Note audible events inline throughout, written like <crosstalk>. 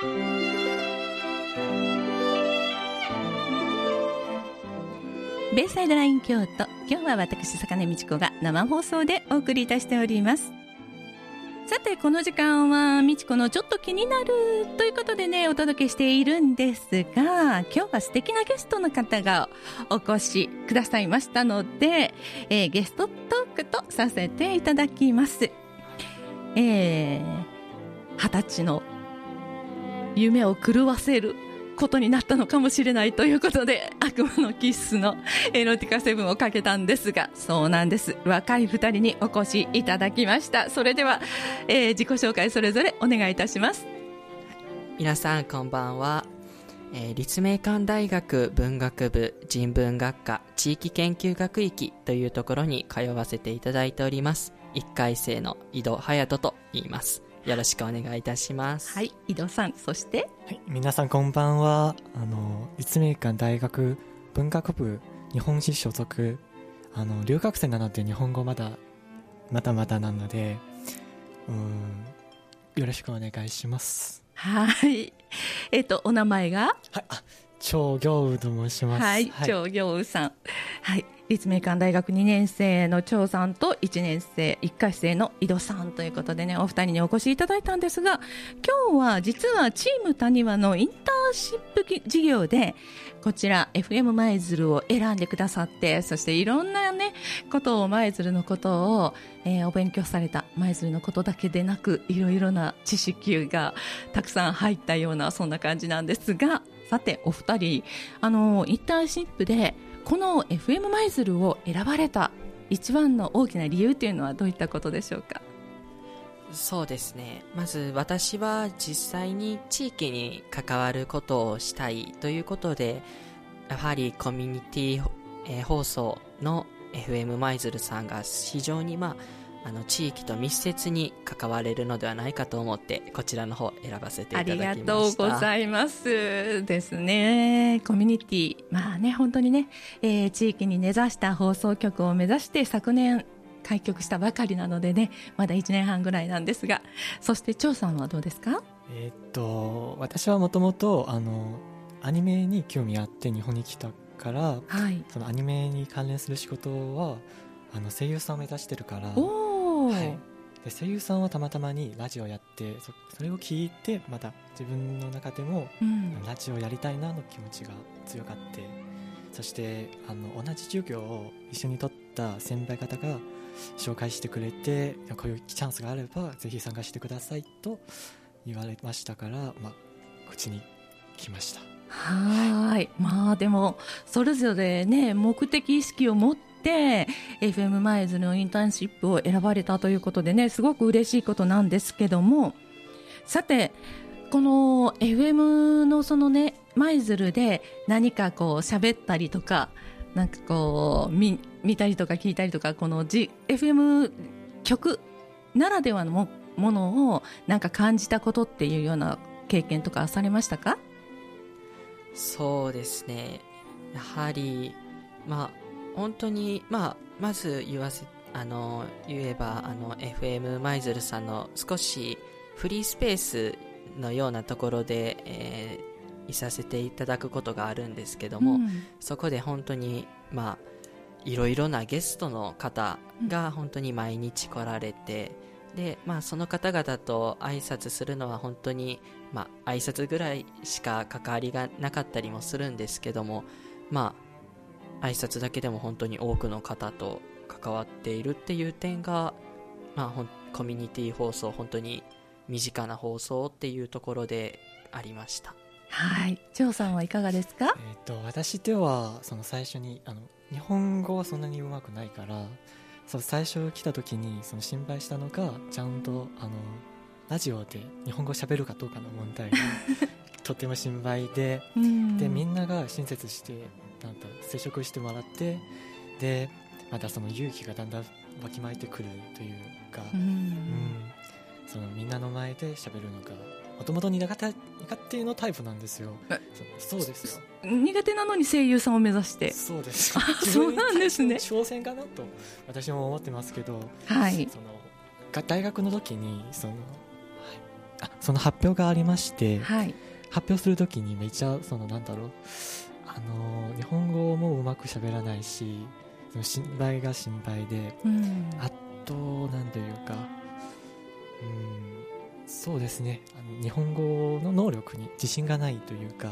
ベイサイドライン京都今日は私坂根美智子が生放送でお送りいたしております。さてこの時間は美智子のちょっと気になるということでねお届けしているんですが今日は素敵なゲストの方がお越しくださいましたので、えー、ゲストトークとさせていただきます。えー、二十歳の夢を狂わせることになったのかもしれないということで悪魔のキッスのエロティカセブンをかけたんですがそうなんです。若い二人にお越しいただきました。それでは、えー、自己紹介それぞれお願いいたします。皆さんこんばんは、えー、立命館大学文学部人文学科地域研究学域というところに通わせていただいております。1回生の井戸隼人と言います。よろしくお願いいたします。はい、井戸さん、そして？はい、皆さんこんばんは。あの、立命館大学文学部日本史所属、あの、留学生なので日本語まだ、まだまだなので、うん、よろしくお願いします。はい。えっ、と、お名前が？はい、あ、張行宇と申します。はい、張行宇さん。はい。立命館大学2年生の張さんと1年生1回生の井戸さんということでねお二人にお越しいただいたんですが今日は実はチーム谷和のインターンシップ事業でこちら FM 舞鶴を選んでくださってそしていろんなねことを舞鶴のことを、えー、お勉強された舞鶴のことだけでなくいろいろな知識がたくさん入ったようなそんな感じなんですがさてお二人あのインターンシップでこの FM 舞鶴を選ばれた一番の大きな理由というのはどういったことでしょうか？そうですね。まず私は実際に地域に関わることをしたいということでやはりコミュニティ、えー、放送の FM 舞鶴さんが非常にまああの地域と密接に関われるのではないかと思ってこちらの方選ばせていただきました。ありがとうございます。ですね。コミュニティまあね本当にね、えー、地域に根ざした放送局を目指して昨年開局したばかりなのでねまだ1年半ぐらいなんですが。そして張さんはどうですか？えっと私はもともとあのアニメに興味あって日本に来たから、はい、そのアニメに関連する仕事はあの声優さんを目指してるからおはい、で声優さんはたまたまにラジオやってそそれを聞いてまた自分の中でも、うん、ラジオやりたいなの気持ちが強かってそしてあの同じ授業を一緒に取った先輩方が紹介してくれてこういうチャンスがあればぜひ参加してくださいと言われましたから、まあ、こっちに来ました。はい。まあでもそれぞれね目的意識を持って FM マイズのインターンシップを選ばれたということでねすごく嬉しいことなんですけども。さてこの FM のそのね舞鶴で何かこう喋ったりとかなんかこう見見たりとか聞いたりとかこの、G、FM 曲ならではのもものをなんか感じたことっていうような経験とかされましたか？そうですね。やはりまあ本当に、まあ、まず言わせ、あの、言えば、あの、FM 舞鶴さんの少しフリースペースのようなところで、えー、いさせていただくことがあるんですけども、うん、そこで本当に、まあ、いろいろなゲストの方が本当に毎日来られて、うん、で、まあ、その方々と挨拶するのは本当に、まあ、挨拶ぐらいしか関わりがなかったりもするんですけども、まあ、挨拶だけでも本当に多くの方と関わっているっていう点が、まあ、コミュニティ放送本当に身近な放送っていうところでありました。はい。張さんはいかがですか、えーと、私ではその最初にあの日本語はそんなにうまくないからその最初来た時にその心配したのがちゃんとあのラジオで日本語喋るかどうかの問題が <laughs> とても心配ででみんなが親切してなんと接触してもらってでまたその勇気がだんだんわきまえてくるというか、うん、うん、そのみんなの前で喋るのがもともと苦手苦手のタイプなんですよ。そうですよ。苦手なのに声優さんを目指して。そうです。<laughs> そうなんですね。挑戦かなと私も思ってますけど、はい、その大学の時にそのあその発表がありまして、はい、発表するときにめっちゃそのなんだろうあの日本語もうまく喋らないし心配が心配で、うん、あとなんというかうんそうですね。あの日本語の能力に自信がないというか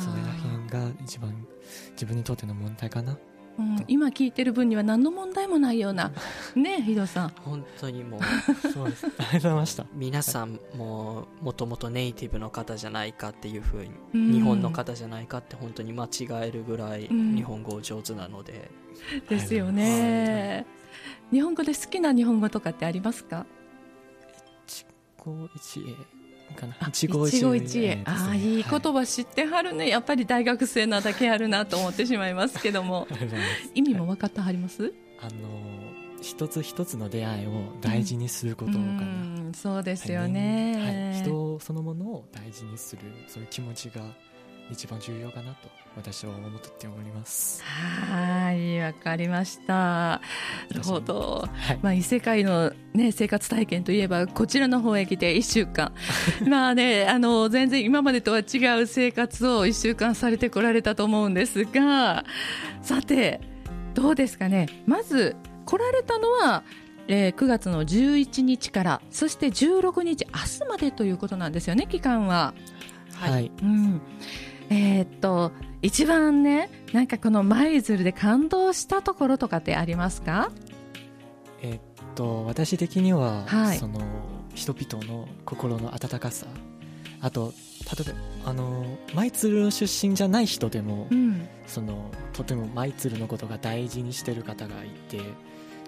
それら辺が一番自分にとっての問題かなうん、今聞いてる分には何の問題もないような。<laughs> ねヒドさん。本当にもう。<laughs> そうです。ありがとうございました。皆さんももともとネイティブの方じゃないかっていうふうに、うん、日本の方じゃないかって本当に間違えるぐらい日本語上手なので、うん、ですよね、日本語で好きな日本語とかってありますか？一期一会かな。一期一会。ああい。い言葉知ってはるね、やっぱり大学生なだけあるなと思ってしまいますけども。<laughs> 意味も分かってはります？あの一つ一つの出会いを大事にすることかな、うん、そうですよね、はい、人そのものを大事にするそういう気持ちが一番重要かなと私は思っております。はいわかりました。なるほど、はい、まあ異世界のね生活体験といえばこちらの方へ来て1週間。<laughs> まあねあの全然今までとは違う生活を1週間されてこられたと思うんですがさてどうですかね。まず来られたのはえー、9月の11日からそして16日明日までということなんですよね期間は。はい、うん、えー、っと一番ねなんかこの舞鶴で感動したところとかってありますか？えー、っと私的には、はい、その人々の心の温かさ。あと例えばあの舞鶴出身じゃない人でも、うん、そのとても舞鶴のことが大事にしてる方がいて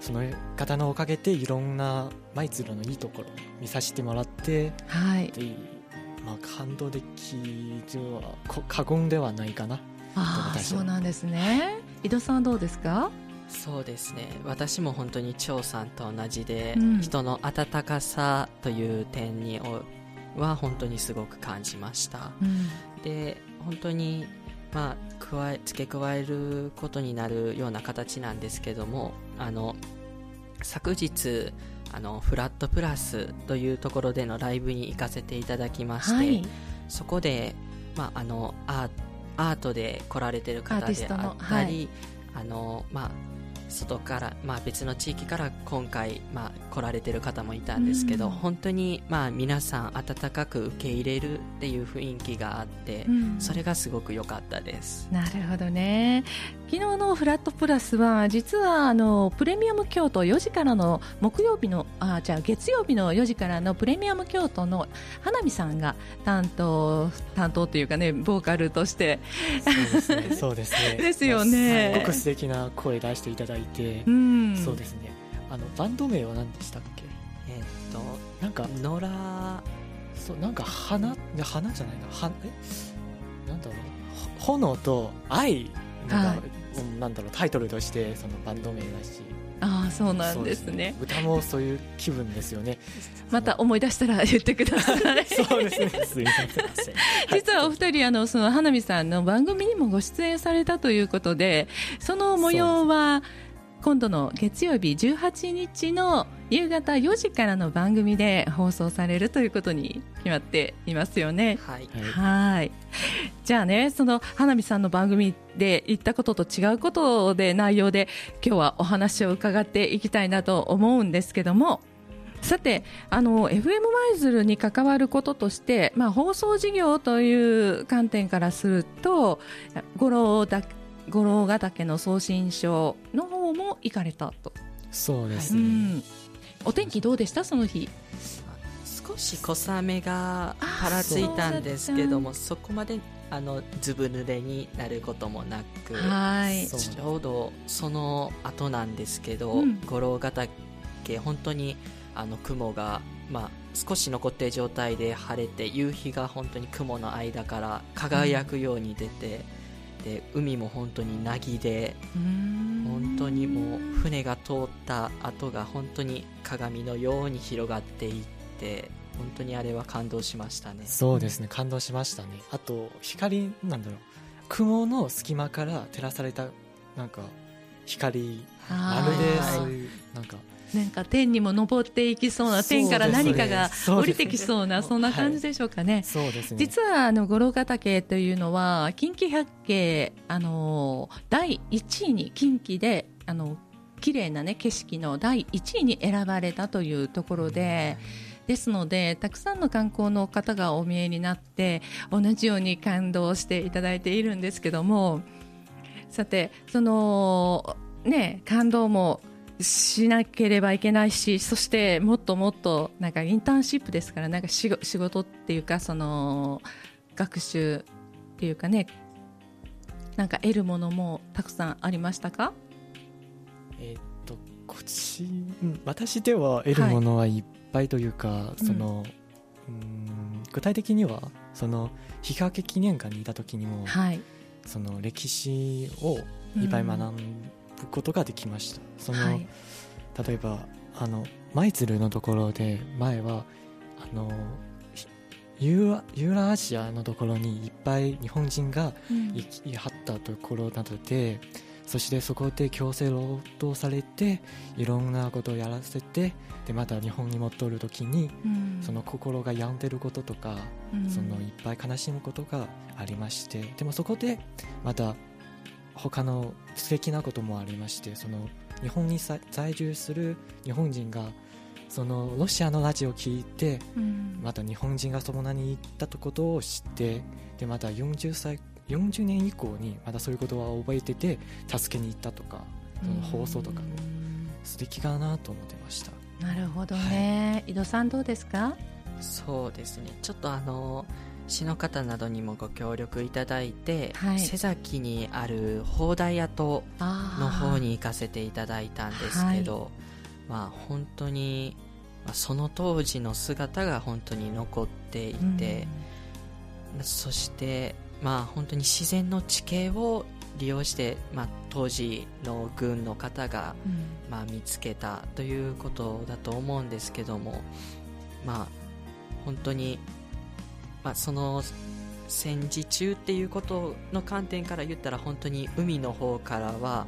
その方のおかげでいろんな舞鶴のいいところ見させてもらって、はい、まあ、感動的では過言ではないかな。あそうなんですね。井戸さんはどうですか？そうですね。私も本当に張さんと同じで、うん、人の温かさという点には本当にすごく感じました、うん、で本当にまあ加え付け加えることになるような形なんですけどもあの昨日あのフラットプラスというところでのライブに行かせていただきまして、はい、そこで、まあ、あのアートで来られてる方であったり、はい、あのまあ、外から、まあ、別の地域から今回、まあ、来られてる方もいたんですけど、うん、本当に、まあ、皆さん温かく受け入れるっていう雰囲気があって、うん、それがすごく良かったです。なるほどね昨日のフラットプラスは実はあのプレミアム京都4時からの木曜日のあじゃあ月曜日の4時からのプレミアム京都の花見さんが担当担当というかねボーカルとして。そうですね。そうですね。ですよねすごく素敵な声出していただいて、うん、そうですね。あのバンド名は何でしたっけ？えー、っとなんか野良そうなんか花花じゃないな。はえ？なんだろう。炎と愛なんか、はい、なんだろうタイトルとしてそのバンド名だし。ああそうなんですね、ね、歌もそういう気分ですよね。<laughs> また思い出したら言ってください。<laughs> そうですね。すいません。<laughs> 実はお二人あのその花見さんの番組にもご出演されたということでその模様は今度の月曜日18日の夕方4時からの番組で放送されるということに決まっていますよね。はい。はいじゃあね、その花見さんの番組で言ったことと違うことで内容で今日はお話を伺っていきたいなと思うんですけども、さて、あの、FM 舞鶴に関わることとして、まあ、放送事業という観点からすると、五郎だ五郎ヶ岳の送信所の方も行かれたと。そうですね、はい。うん、お天気どうでした？その日。少し小雨がぱらついたんですけどもそこまであのずぶ濡れになることもなくはい。ちょうどその後なんですけど、うん、五郎ヶ岳本当にあの雲が、まあ、少し残っている状態で晴れて夕日が本当に雲の間から輝くように出て、うんで海も本当に凪で本当にもう船が通った跡が本当に鏡のように広がっていって本当にあれは感動しましたね。そうですね感動しましたね。あと光なんだろう。雲の隙間から照らされたなんか光。まるでそういうなんかなんか天にも昇っていきそうな天から何かが降りてきそうなそんな感じでしょうかね。そうですね実はあの五郎ヶ岳というのは近畿百景あの第1位に近畿であの綺麗なね景色の第1位に選ばれたというところで。ですのでたくさんの観光の方がお見えになって同じように感動していただいているんですけどもさてそのね感動もしなければいけないしそしてもっともっとなんかインターンシップですからなんか仕事っていうかその学習っていうかねなんか得るものもたくさんありましたか？えっとこっち私では得るものはいっぱいというか、はい、その、うん、具体的にはその日掛記念館にいた時にも、はい、その歴史をいっぱい学ぶことができました。その、はい、例えばあの舞鶴のところで前はあのユーユーラアジアのところにいっぱい日本人が行きはったところなので、そしてそこで強制労働されていろんなことをやらせてでまた日本に戻る時に、うん、その心が病んでることとか、うん、そのいっぱい悲しむことがありましてでもそこでまた他の素敵なこともありましてその日本に在住する日本人がそのロシアのラジオを聞いて、うん、また日本人がその名に行ったことを知ってでまた40歳40年以降にまたそういうことは覚えてて助けに行ったとかその放送とか。素敵かなと思ってました。なるほどね、はい、井戸さんどうですか？そうですね。ちょっとあの市の方などにもご協力いただいて、はい、瀬崎にある砲台跡の方に行かせていただいたんですけど、はい、まあ本当に、まあ、その当時の姿が本当に残っていて、うん、そしてまあ本当に自然の地形を利用して、まあ、当時の軍の方が、うん、まあ、見つけたということだと思うんですけども、まあ、本当に、まあ、その戦時中っていうことの観点から言ったら本当に海の方からは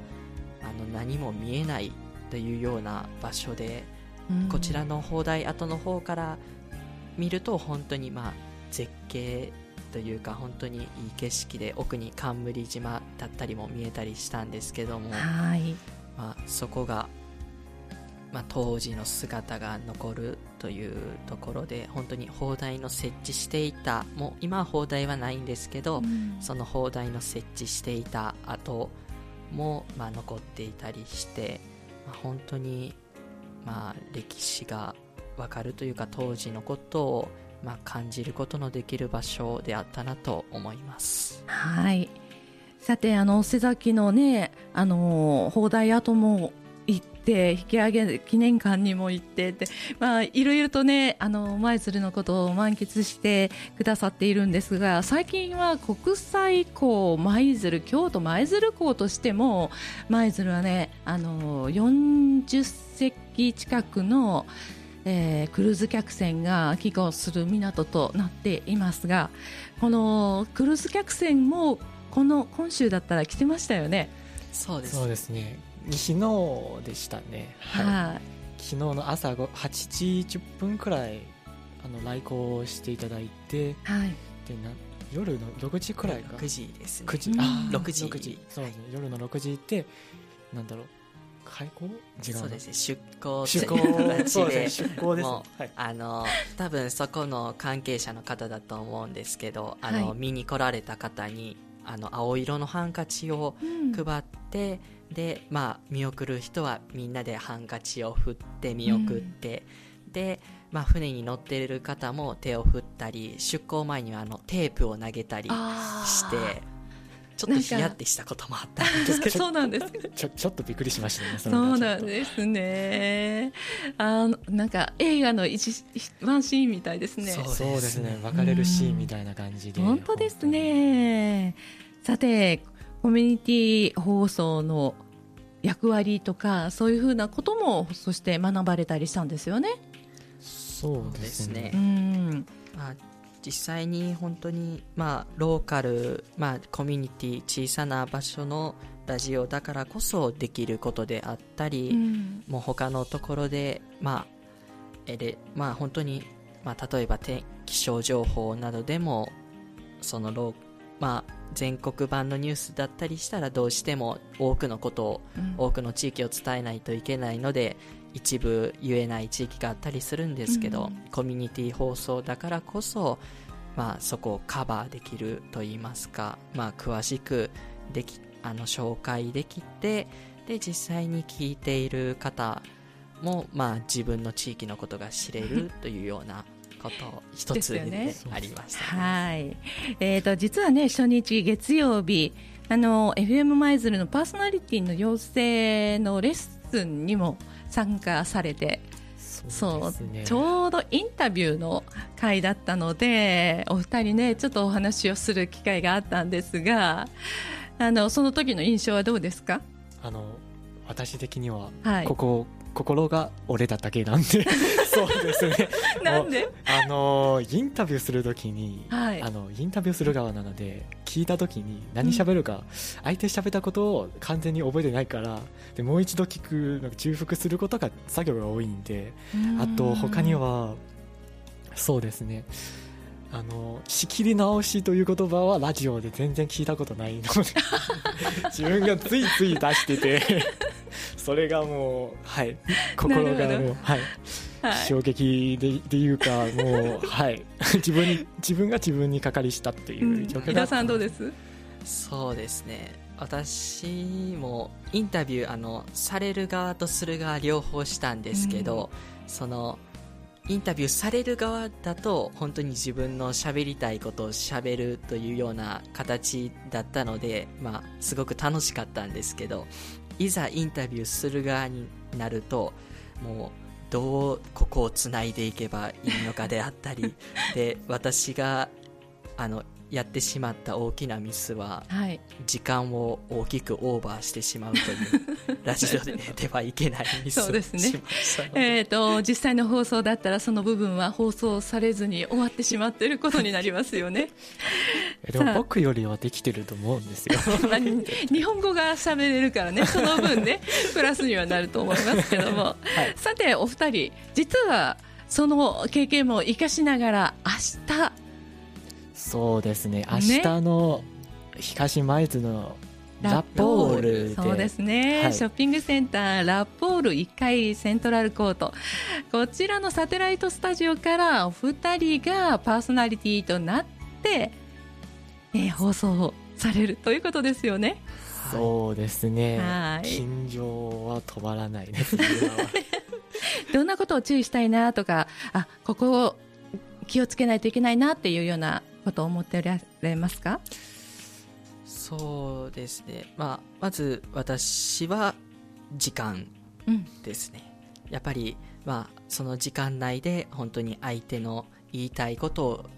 あの何も見えないというような場所で、うん、こちらの砲台跡の方から見ると本当にまあ絶景というか本当にいい景色で奥に冠島だったりも見えたりしたんですけども、はい。まあ、そこが、まあ、当時の姿が残るというところで本当に砲台の設置していたもう今は砲台はないんですけど、うん、その砲台の設置していた後も、まあ、残っていたりして、まあ、本当に、まあ、歴史が分かるというか当時のことをまあ、感じることのできる場所であったなと思います。はいさてあの瀬崎のねあの砲台跡もて引き上げ記念館にも行ってってまあいろいろとねあの舞鶴のことを満喫してくださっているんですが最近は国際港舞鶴京都舞鶴港としても舞鶴はねあの40隻近くのえー、クルーズ客船が寄港する港となっていますがこのクルーズ客船もこの今週だったら来てましたよね。そうです。そうですね昨日でしたね。はい、昨日の朝8時10分くらいあの来航していただいて、はい、でな夜の6時くらいか。9時ですね。9時あ6時 ,6 時。そうですね。夜の6時でなんだろう。開港違うそうですね。出港出港そうですね。出港です、はい、あの多分そこの関係者の方だと思うんですけどあの、はい、見に来られた方にあの青色のハンカチを配って、うん、でまあ見送る人はみんなでハンカチを振って見送って、うん、でまあ、船に乗っている方も手を振ったり出港前にはあのテープを投げたりしてちょっとヒヤってしたこともあったんですけど。<laughs> そうなんですちょちょっとびっくりしましたねそうなんですね。あのなんか映画の一ワンシーンみたいですね。そうですね。別れるシーンみたいな感じで。本当ですね。さてコミュニティ放送の役割とかそういうふうなこともそして学ばれたりしたんですよね。そうですね。うん、まあ実際に本当に、まあ、ローカル、まあ、コミュニティ小さな場所のラジオだからこそできることであったり、うん、もう他のところで、まあえでまあ、本当に、まあ、例えば気象情報などでもそのロー、まあ、全国版のニュースだったりしたらどうしても多くのことを、うん、多くの地域を伝えないといけないので一部言えない地域があったりするんですけど、うん、コミュニティ放送だからこそ、まあ、そこをカバーできるといいますか、まあ、詳しくできあの紹介できてで実際に聞いている方も、まあ、自分の地域のことが知れるというようなこと一つ、ね、ありました、ね、はい、えーと、実はね初日月曜日あの FM 舞鶴のパーソナリティの養成のレッスンにも参加されてそう、ね、ちょうどインタビューの回だったのでお二人ねちょっとお話をする機会があったんですがあのその時の印象はどうですか？あの私的には、はい、ここ心が折れただけなんでそうですね。<laughs> なんで？あのインタビューするときに、はい、あのインタビューする側なので聞いたときに何喋るか、うん、相手喋ったことを完全に覚えてないからでもう一度聞く重複することが作業が多いんであと他にはそうですね。あの仕切り直しという言葉はラジオで全然聞いたことないので <laughs> 自分がついつい出しててそれがもう、はい、心がもはい、衝撃ででいうかもう、はい、<laughs> 自分に自分が自分にかかりしたっていう状況だ、うん、さんどうです？そうですね。私もインタビューあのされる側とする側両方したんですけど、うん、そのインタビューされる側だと本当に自分の喋りたいことを喋るというような形だったので、まあ、すごく楽しかったんですけどいざインタビューする側になるともうどうここをつないでいけばいいのかであったりで私があのやってしまった大きなミスは、はい、時間を大きくオーバーしてしまうというラジオでではいけないミスをしましたねえーと、実際の放送だったらその部分は放送されずに終わってしまっていることになりますよね。<laughs> でも僕よりはできてると思うんですよ。<laughs> 日本語が喋れるからねその分ねプラスにはなると思いますけども、はい、さてお二人実はその経験も生かしながら明日そうですね。明日の東舞鶴のラポールそうですね、はい、ショッピングセンターラポール1階セントラルコート。こちらのサテライトスタジオからお二人がパーソナリティとなって、えー、放送されるということですよね。そうですね、はい、近所は止まらないです。<laughs> どんなことを注意したいなとかあここを気をつけないといけないなっていうようなことを思っておられますか？そうですね、まあ、まず私は時間ですね、うん、やっぱり、まあ、その時間内で本当に相手の言いたいことを、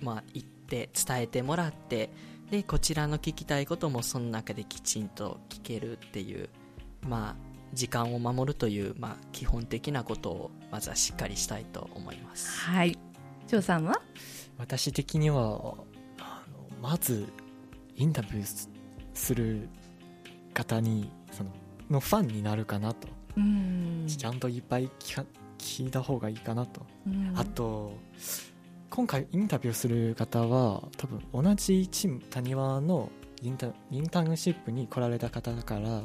まあ、言って伝えてもらってでこちらの聞きたいこともその中できちんと聞けるっていう、まあ、時間を守るという、まあ、基本的なことをまずはしっかりしたいと思います。はい張さんは？私的にはあのまずインタビューする方にそののファンになるかなと。ちゃんといっぱい聞か聞いた方がいいかなと。あと今回インタビューする方は多分同じチーム谷川のインタインターンシップに来られた方だから、はい、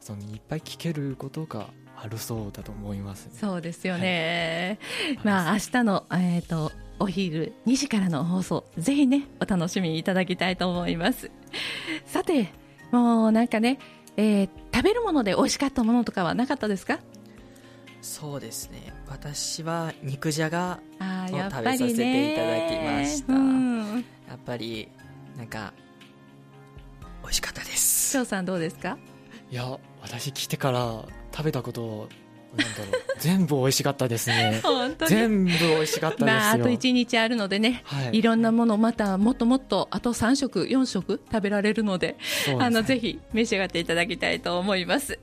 そのいっぱい聞けることがあるそうだと思います、ね、そうですよね、はい、まあ明日のえっ、ー、とお昼2時からの放送ぜひねお楽しみいただきたいと思います。さてもうなんかね、えー、食べるもので美味しかったものとかはなかったですか？そうですね。私は肉じゃがを食べさせていただきました。や,、うん、やっぱりなんか美味しかったです。翔さんどうですか？いや私来てから食べたことなんだろう。<laughs> 全部美味しかったですね。全部美味しかったですまあ、あと1日あるのでね、はい、いろんなものまたもっともっとあと3食4食食べられるので、ね、あのぜひ召し上がっていただきたいと思います